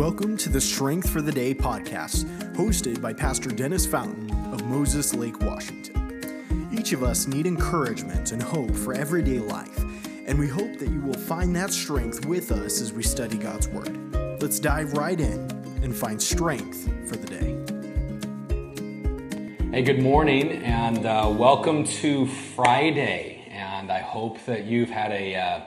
Welcome to the Strength for the Day podcast, hosted by Pastor Dennis Fountain of Moses Lake, Washington. Each of us need encouragement and hope for everyday life, and we hope that you will find that strength with us as we study God's Word. Let's dive right in and find strength for the day. Hey, good morning, and uh, welcome to Friday. And I hope that you've had a uh,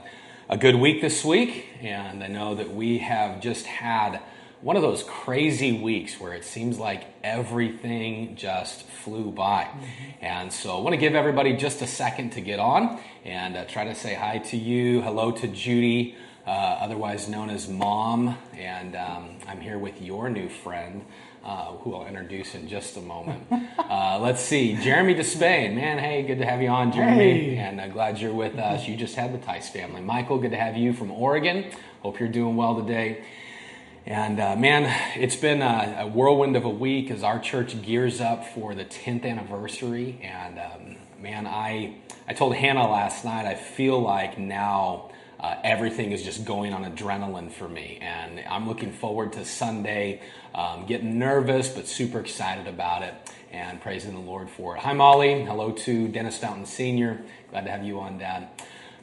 a good week this week, and I know that we have just had one of those crazy weeks where it seems like everything just flew by. Mm-hmm. And so I want to give everybody just a second to get on and uh, try to say hi to you. Hello to Judy, uh, otherwise known as Mom, and um, I'm here with your new friend uh, who I'll introduce in just a moment. Uh, let's see, Jeremy Despain. Man, hey, good to have you on, Jeremy. Hey. And uh, glad you're with us. You just had the Tice family. Michael, good to have you from Oregon. Hope you're doing well today. And uh, man, it's been a, a, whirlwind of a week as our church gears up for the 10th anniversary. And um, man, I, I told Hannah last night, I feel like now uh, everything is just going on adrenaline for me. And I'm looking forward to Sunday, um, getting nervous, but super excited about it and praising the Lord for it. Hi, Molly. Hello to Dennis Fountain Sr. Glad to have you on, Dad.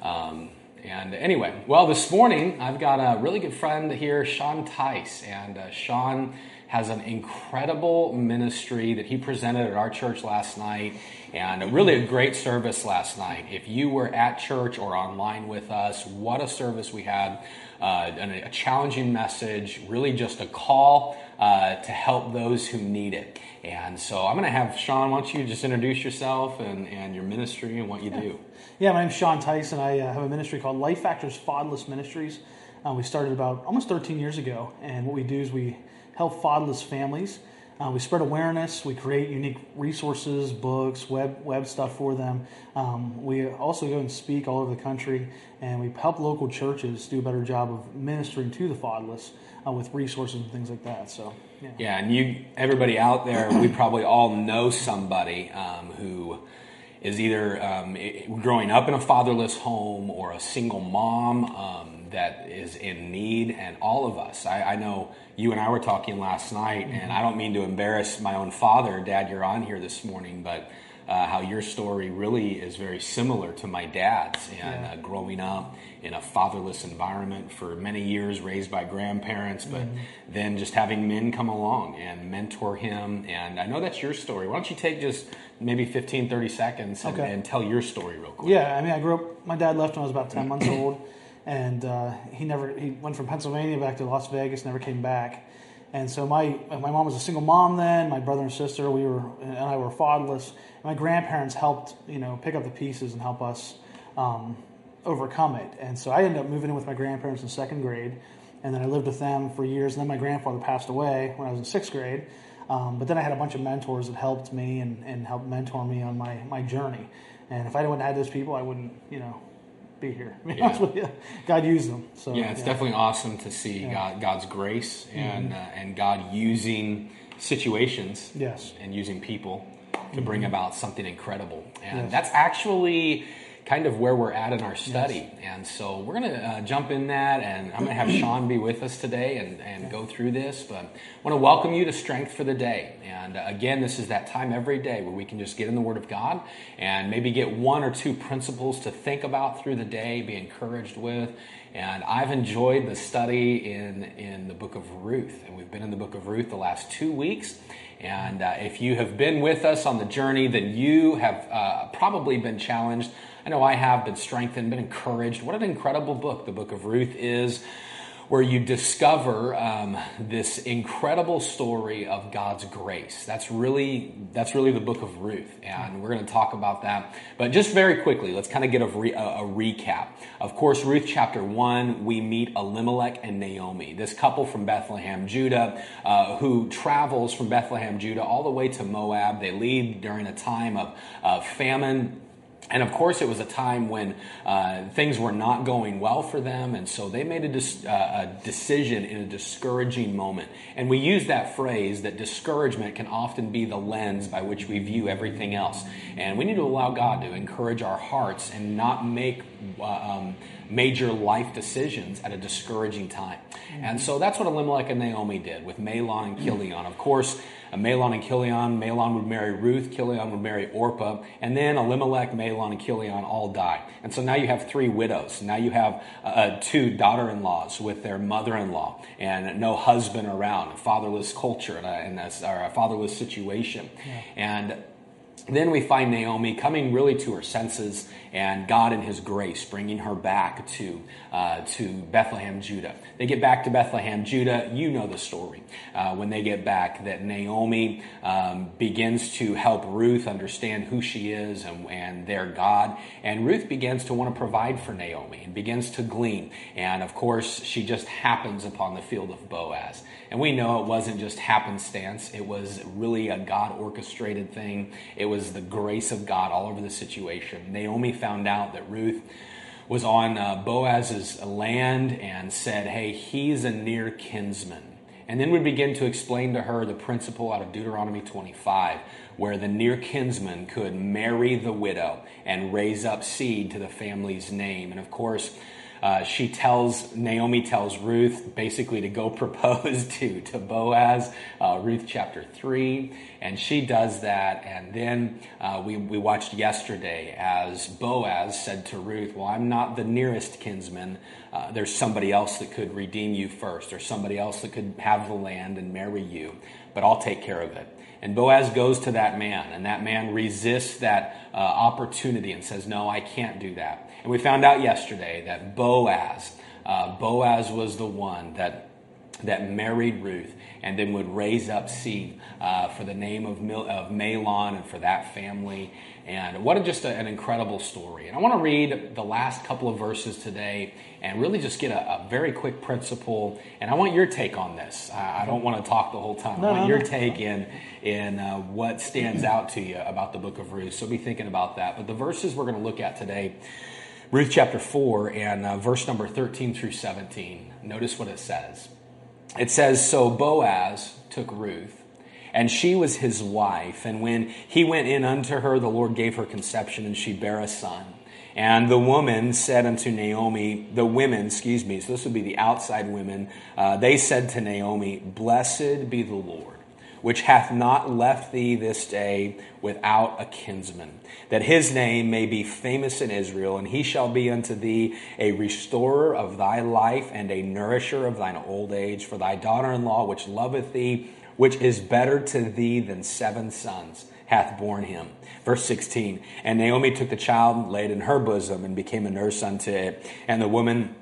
Um, and anyway, well, this morning I've got a really good friend here, Sean Tice. And uh, Sean has an incredible ministry that he presented at our church last night and really a great service last night. If you were at church or online with us, what a service we had. Uh, a challenging message, really just a call uh, to help those who need it. And so I'm going to have Sean, why don't you just introduce yourself and, and your ministry and what you yeah. do? Yeah, my name's Sean Tice. I uh, have a ministry called Life Factors Fatherless Ministries. Uh, we started about almost 13 years ago, and what we do is we help fatherless families. Uh, we spread awareness. We create unique resources, books, web web stuff for them. Um, we also go and speak all over the country, and we help local churches do a better job of ministering to the fatherless uh, with resources and things like that. So yeah, yeah and you, everybody out there, we probably all know somebody um, who is either um, growing up in a fatherless home or a single mom um, that is in need, and all of us. I, I, know you and I were talking last night, mm-hmm. and I don't mean to embarrass my own father. Dad, you're on here this morning, but uh, how your story really is very similar to my dad's, and yeah. uh, growing up in a fatherless environment for many years, raised by grandparents, but mm-hmm. then just having men come along and mentor him. And I know that's your story. Why don't you take just maybe 15, 30 seconds and, okay. and tell your story real quick? Yeah, I mean, I grew up, my dad left when I was about 10 months old and uh, he never he went from Pennsylvania back to Las Vegas, never came back. And so my my mom was a single mom then. My brother and sister, we were and I were fatherless. My grandparents helped you know pick up the pieces and help us um, overcome it. And so I ended up moving in with my grandparents in second grade, and then I lived with them for years. And then my grandfather passed away when I was in sixth grade. Um, but then I had a bunch of mentors that helped me and, and helped mentor me on my, my journey. And if I didn't have those people, I wouldn't, you know, be here. Yeah. God used them. So yeah, it's yeah. definitely awesome to see yeah. God, God's grace and mm-hmm. uh, and God using situations, yes, and using people to mm-hmm. bring about something incredible. And yes. that's actually kind of where we're at in our study. Yes. And so we're going to uh, jump in that, and I'm going to have Sean be with us today and, and go through this. But I want to welcome you to Strength for the Day. And uh, again, this is that time every day where we can just get in the Word of God and maybe get one or two principles to think about through the day, be encouraged with. And I've enjoyed the study in, in the book of Ruth. And we've been in the book of Ruth the last two weeks. And uh, if you have been with us on the journey, then you have uh, probably been challenged I know I have been strengthened, been encouraged. What an incredible book the book of Ruth is, where you discover um, this incredible story of God's grace. That's really that's really the book of Ruth, and we're going to talk about that. But just very quickly, let's kind of get a, re- a, recap. Of course, Ruth chapter one, we meet Elimelech and Naomi, this couple from Bethlehem, Judah, uh, who travels from Bethlehem, Judah, all the way to Moab. They leave during a time of, of famine And of course, it was a time when uh, things were not going well for them, and so they made a, dis- uh, a, decision in a discouraging moment. And we use that phrase that discouragement can often be the lens by which we view everything else. And we need to allow God to encourage our hearts and not make uh, um, major life decisions at a discouraging time. And so that's what Elimelech and Naomi did with Mahlon and Chilion. Of course, uh, Mahlon and Chilion. Mahlon would marry Ruth, Chilion would marry Orpah, and then Elimelech, Mahlon, and Chilion all die. And so now you have three widows. Now you have uh, uh two daughter-in-laws with their mother-in-law, and no husband around, a fatherless culture, and a, and a, or a fatherless situation. Yeah. And then we find Naomi coming really to her senses and God in His grace bringing her back to, uh, to Bethlehem, Judah. They get back to Bethlehem, Judah. You know the story. Uh, when they get back, that Naomi um, begins to help Ruth understand who she is and, and their God. And Ruth begins to want to provide for Naomi and begins to glean. And of course, she just happens upon the field of Boaz. And we know it wasn't just happenstance, it was really a God orchestrated thing. It was the grace of God all over the situation. Naomi found out that Ruth was on uh, Boaz's land and said, Hey, he's a near kinsman. And then we begin to explain to her the principle out of Deuteronomy 25, where the near kinsman could marry the widow and raise up seed to the family's name. And of course, uh, she tells Naomi tells Ruth basically to go propose to to Boaz, uh, Ruth chapter three, and she does that. And then uh, we we watched yesterday as Boaz said to Ruth, "Well, I'm not the nearest kinsman. Uh, there's somebody else that could redeem you first. or somebody else that could have the land and marry you, but I'll take care of it." And Boaz goes to that man, and that man resists that uh, opportunity and says, No, I can't do that. And we found out yesterday that Boaz, uh, Boaz was the one that that married Ruth and then would raise up seed uh, for the name of, Mil- of Mahlon and for that family. And what a, just a, an incredible story. And I want to read the last couple of verses today and really just get a, a very quick principle. And I want your take on this. I, I don't want to talk the whole time. No, I want no, your no. take in, in uh, what stands out to you about the book of Ruth. So be thinking about that. But the verses we're going to look at today Ruth chapter 4 and uh, verse number 13 through 17. Notice what it says. It says, So Boaz took Ruth, and she was his wife. And when he went in unto her, the Lord gave her conception, and she bare a son. And the woman said unto Naomi, the women, excuse me, so this would be the outside women, uh, they said to Naomi, Blessed be the Lord which hath not left thee this day without a kinsman, that his name may be famous in Israel, and he shall be unto thee a restorer of thy life and a nourisher of thine old age. For thy daughter in law, which loveth thee, which is better to thee than seven sons, hath borne him. Verse 16 And Naomi took the child, laid in her bosom, and became a nurse unto it. And the woman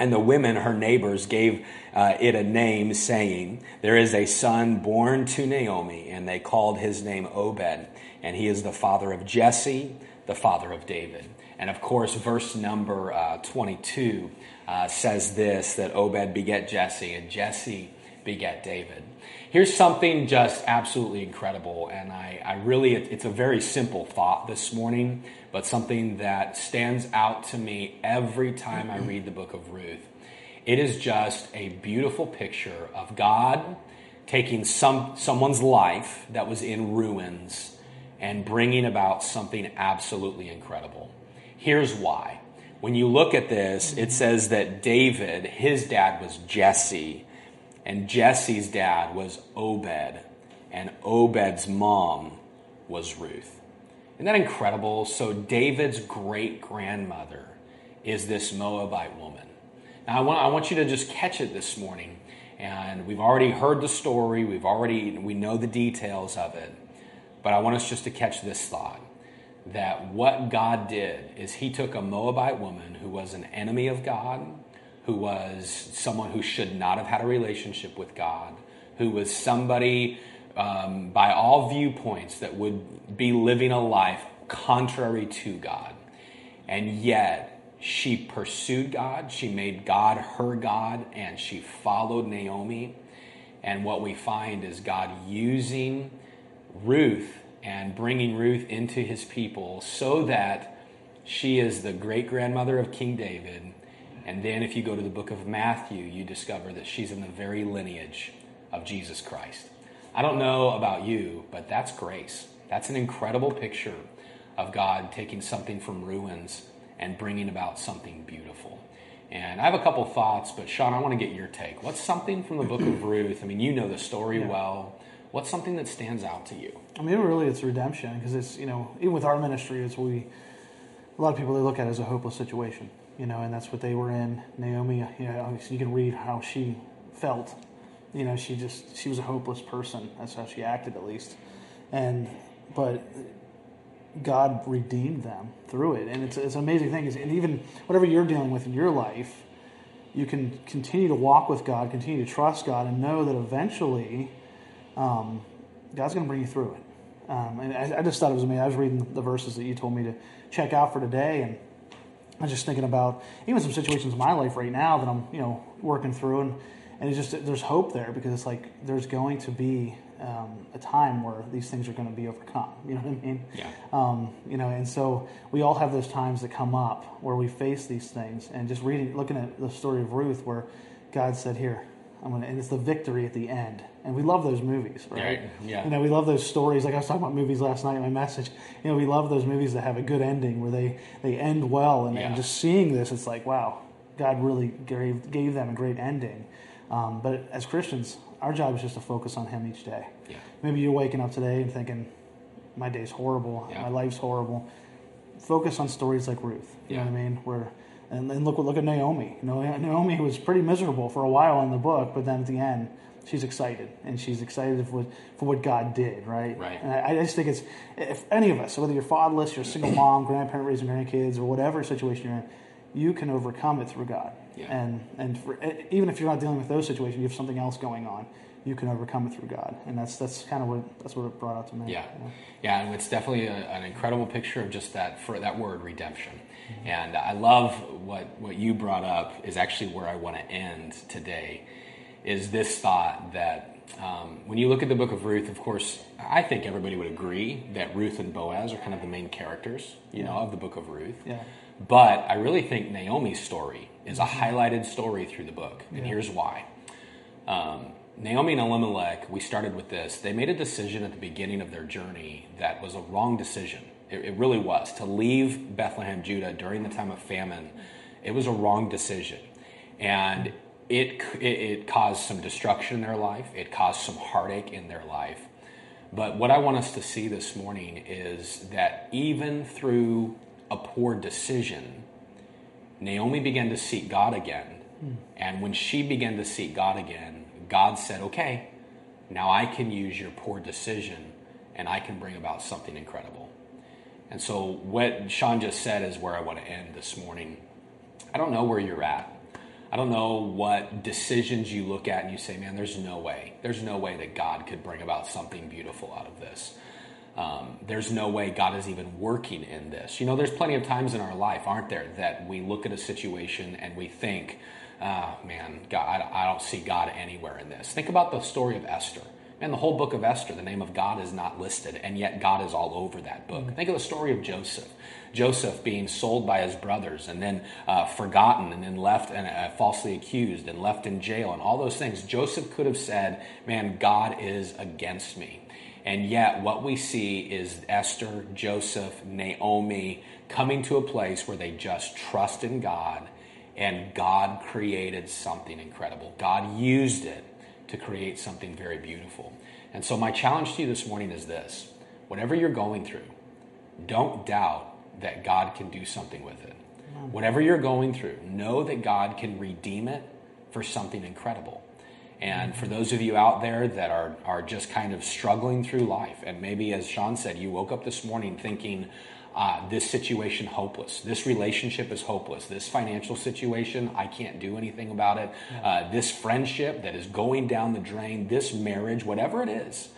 and the women, her neighbors, gave uh, it a name, saying, There is a son born to Naomi, and they called his name Obed, and he is the father of Jesse, the father of David. And of course, verse number uh, 22 uh, says this that Obed beget Jesse, and Jesse beget David. Here's something just absolutely incredible, and I, I really, it, it's a very simple thought this morning, but something that stands out to me every time I read the book of Ruth. It is just a beautiful picture of God taking some, someone's life that was in ruins and bringing about something absolutely incredible. Here's why. When you look at this, it says that David, his dad was Jesse, and Jesse's dad was Obed, and Obed's mom was Ruth. Isn't that incredible? So, David's great grandmother is this Moabite woman. Now, I want, I want you to just catch it this morning. And we've already heard the story, we've already, we know the details of it. But I want us just to catch this thought that what God did is He took a Moabite woman who was an enemy of God, who was someone who should not have had a relationship with God, who was somebody um, by all viewpoints that would be living a life contrary to God. And yet, she pursued God, she made God her God, and she followed Naomi. And what we find is God using Ruth and bringing Ruth into his people so that She is the great grandmother of King David. And then if you go to the book of Matthew, you discover that she's in the very lineage of Jesus Christ. I don't know about you, but that's grace. That's an incredible picture of God taking something from ruins and bringing about something beautiful. And I have a couple thoughts, but Sean, I want to get your take. What's something from the book of Ruth? I mean, you know the story yeah. well. What's something that stands out to you? I mean, really, it's redemption because it's you know even with our ministry, it's we a lot of people they look at it as a hopeless situation, you know, and that's what they were in. Naomi, you know, you can read how she felt. You know, she just she was a hopeless person. That's how she acted, at least. And but God redeemed them through it, and it's it's an amazing thing. Is and even whatever you're dealing with in your life, you can continue to walk with God, continue to trust God, and know that eventually um, God's going to bring you through it. Um, and I, I, just thought it was amazing. I was reading the verses that you told me to check out for today, and I was just thinking about even some situations in my life right now that I'm, you know, working through, and and it's just there's hope there because it's like there's going to be um, a time where these things are going to be overcome. You know what I mean? Yeah. Um, you know, and so we all have those times that come up where we face these things, and just reading, looking at the story of Ruth, where God said, "Here, I'm gonna," and it's the victory at the end and we love those movies, right? Yeah. You know, we love those stories. Like I was talking about movies last night in my message. You know, we love those movies that have a good ending where they they end well, and, yeah. and just seeing this, it's like, wow, God really gave gave them a great ending. Um, but as Christians, our job is just to focus on Him each day. Yeah. Maybe you're waking up today and thinking, my day's horrible, yeah. my life's horrible. Focus on stories like Ruth. You know what I mean? Where and, and look look at Naomi. You know, Naomi was pretty miserable for a while in the book, but then at the end she's excited and she's excited for, for what God did, right? Right. And I, I, just think it's if any of us, whether you're fatherless, you're a single mom, grandparent raising grandkids, or whatever situation you're in, you can overcome it through God. Yeah. And and for, even if you're not dealing with those situations, you have something else going on. You can overcome it through God, and that's that's kind of what that's what it brought out to me. Yeah, know? yeah, and it's definitely a, an incredible picture of just that for that word redemption. Mm-hmm. And I love what what you brought up is actually where I want to end today is this thought that um, when you look at the book of Ruth, of course, I think everybody would agree that Ruth and Boaz are kind of the main characters, you know, of the book of Ruth. Yeah. But I really think Naomi's story is a highlighted story through the book, and yeah. here's why. Um, Naomi and Elimelech, we started with this. They made a decision at the beginning of their journey that was a wrong decision. It, it really was to leave Bethlehem, Judah during the time of famine. It was a wrong decision, and it, it, it caused some destruction in their life, it caused some heartache in their life. But what I want us to see this morning is that even through a poor decision, Naomi began to seek God again. Hmm. And when she began to seek God again, God said, okay, now I can use your poor decision and I can bring about something incredible. And so, what Sean just said is where I want to end this morning. I don't know where you're at. I don't know what decisions you look at and you say, man, there's no way. There's no way that God could bring about something beautiful out of this. Um, there's no way God is even working in this. You know, there's plenty of times in our life, aren't there, that we look at a situation and we think, oh, man, God, I don't see God anywhere in this. Think about the story of Esther. And the whole book of Esther, the name of God is not listed, and yet God is all over that book. Mm-hmm. Think of the story of Joseph. Joseph being sold by his brothers and then uh, forgotten and then left and uh, falsely accused and left in jail and all those things. Joseph could have said, Man, God is against me. And yet, what we see is Esther, Joseph, Naomi coming to a place where they just trust in God and God created something incredible. God used it to create something very beautiful. And so, my challenge to you this morning is this whatever you're going through, don't doubt that God can do something with it. Whatever you're going through, know that God can redeem it for something incredible. And for those of you out there that are, are just kind of struggling through life, and maybe as Sean said, you woke up this morning thinking, uh, this situation hopeless. This relationship is hopeless. This financial situation, I can't do anything about it. Uh, this friendship that is going down the drain, this marriage, whatever it is.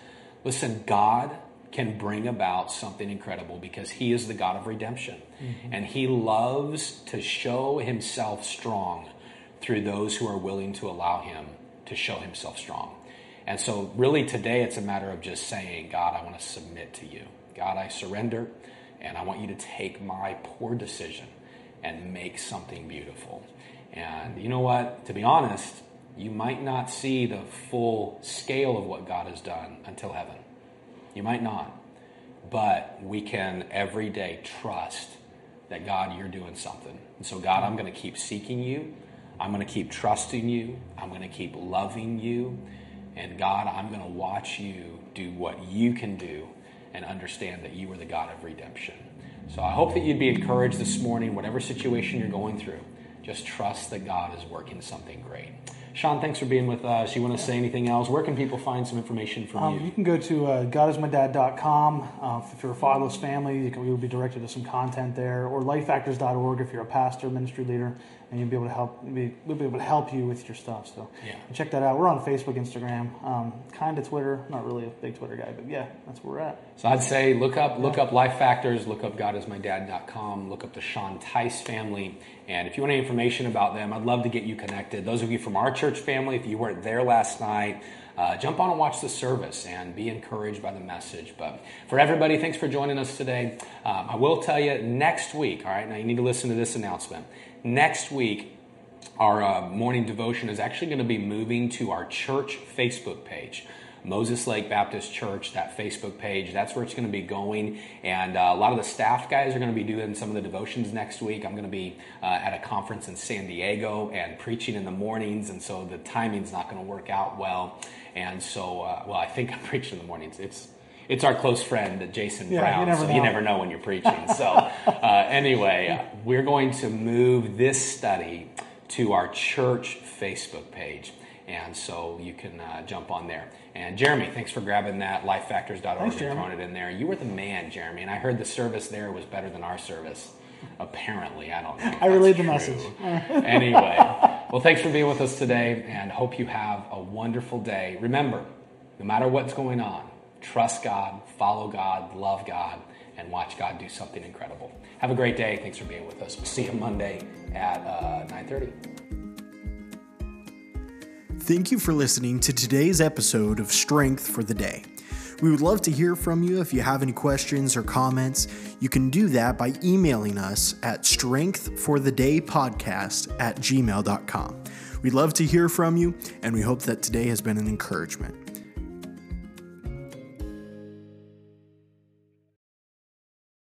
Listen, God can bring about something incredible because He is the God of redemption. Mm-hmm. And He loves to show Himself strong through those who are willing to allow Him to show Himself strong. And so, really, today it's a matter of just saying, God, I want to submit to you. God, I surrender and I want you to take my poor decision and make something beautiful. And you know what? To be honest, you might not see the full scale of what God has done until heaven. You might not. But we can every day trust that God, you're doing something. And so, God, I'm going to keep seeking you. I'm going to keep trusting you. I'm going to keep loving you. And God, I'm going to watch you do what you can do and understand that you are the God of redemption. So I hope that you'd be encouraged this morning, whatever situation you're going through. Just trust that God is working something great. Sean, thanks for being with us. You want to say anything else? Where can people find some information from Um, you? you can go to uh, godismydad.com. Uh, if you're a fatherless family, you can, you'll be directed to some content there, or lifefactors.org if you're a pastor, ministry leader, and you'll be able to help. Be, we'll be able to help you with your stuff. So Yeah. check that out. We're on Facebook, Instagram, um, kind of Twitter. Not really a big Twitter guy, but yeah, that's where we're at. So I'd say look up look up Life Factors, look up GodIsMyDad.com, look up the Sean Tice family, and if you want any information about them, I'd love to get you connected. Those of you from our church family, if you weren't there last night, uh, jump on and watch the service and be encouraged by the message. But for everybody, thanks for joining us today. Um, I will tell you next week. All right, now you need to listen to this announcement. Next week, our uh, morning devotion is actually going to be moving to our church Facebook page. Moses Lake Baptist Church, that Facebook page, that's where it's going to be going. And uh, a lot of the staff guys are going to be doing some of the devotions next week. I'm going to be uh, at a conference in San Diego and preaching in the mornings, and so the timing's not going to work out well. And so, uh, well, I think I'm preaching in the mornings. It's it's our close friend Jason Yeah, Brown, you never so know. you never know when you're preaching. So, uh, anyway, we're going to move this study to our church Facebook page. And so you can uh, jump on there. And Jeremy, thanks for grabbing that lifefactors.org Thanks, and throwing it in there. You were the man, Jeremy. And I heard the service there was better than our service. Apparently, I don't know. I relayed the message. anyway, well, thanks for being with us today and hope you have a wonderful day. Remember, no matter what's going on, trust God, follow God, love God, and watch God do something incredible. Have a great day. Thanks for being with us. We'll see you Monday at uh, 9.30. Thank you for listening to today's episode of Strength for the Day. We would love to hear from you if you have any questions or comments. You can do that by emailing us at strengthforthedaypodcast at gmail.com. We'd love to hear from you, and we hope that today has been an encouragement.